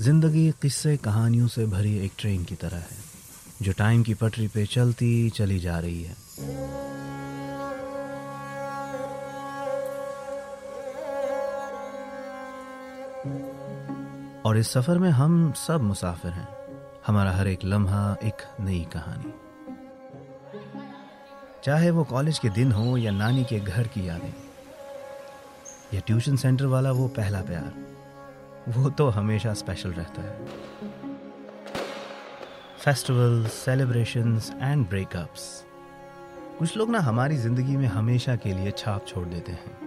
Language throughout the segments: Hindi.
ज़िंदगी किस्से कहानियों से भरी एक ट्रेन की तरह है, जो टाइम की पटरी पे चलती चली जा रही है। और इस सफ़र में हम सब मुसाफिर हैं। हमारा हर एक लम्हा एक नई कहानी। चाहे वो कॉलेज के दिन हो या नानी के घर की यादें, या ट्यूशन सेंटर वाला वो पहला प्यार। वो तो हमेशा स्पेशल रहता है। फेस्टिवल्स सेलिब्रेशंस एंड ब्रेकअप्स कुछ लोग ना हमारी ज़िंदगी में हमेशा के लिए छाप छोड़ देते हैं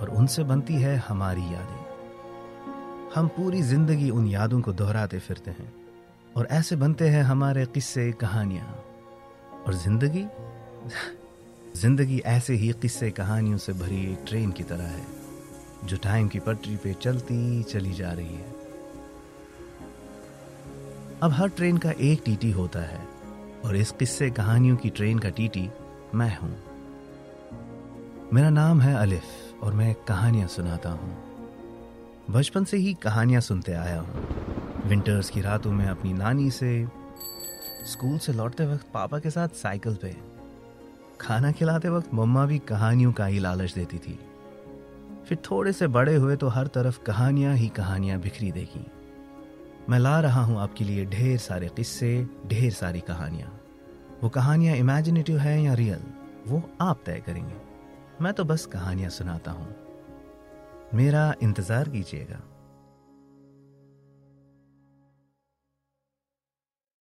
और उनसे बनती है हमारी यादें। हम पूरी ज़िंदगी उन यादों को दोहराते फिरते हैं और ऐसे बनते हैं हमारे किस्से, कहानियाँ। और ज़िंदगी? ज़िंदगी ऐसे ही किस्से, कहानियों से भरी ट्रेन की तरह है। जो टाइम की पटरी पे चलती चली जा रही है। अब हर ट्रेन का एक टीटी होता है, और इस किस्से कहानियों की ट्रेन का टीटी मैं हूँ। मेरा नाम है अलिफ, और मैं कहानियाँ सुनाता हूँ। बचपन से ही कहानियाँ सुनते आया हूँ। विंटर्स की रातों में अपनी नानी से, स्कूल से लौटते वक्त पापा के साथ साइकिल पे। खाना खिलाते वक्त मम्मा भी कहानियों का ही लालच देती थी। फिर थोड़े से बड़े हुए तो हर तरफ़ कहानियाँ ही कहानियाँ बिखरी देखी मैं ला रहा हूँ आपके लिए ढेर सारे किस्से, ढेर सारी कहानियाँ। वो कहानियाँ इमेजिनेटिव है या रियल वो आप तय करेंगे। मैं तो बस कहानियाँ सुनाता हूँ। मेरा इंतज़ार कीजिएगा।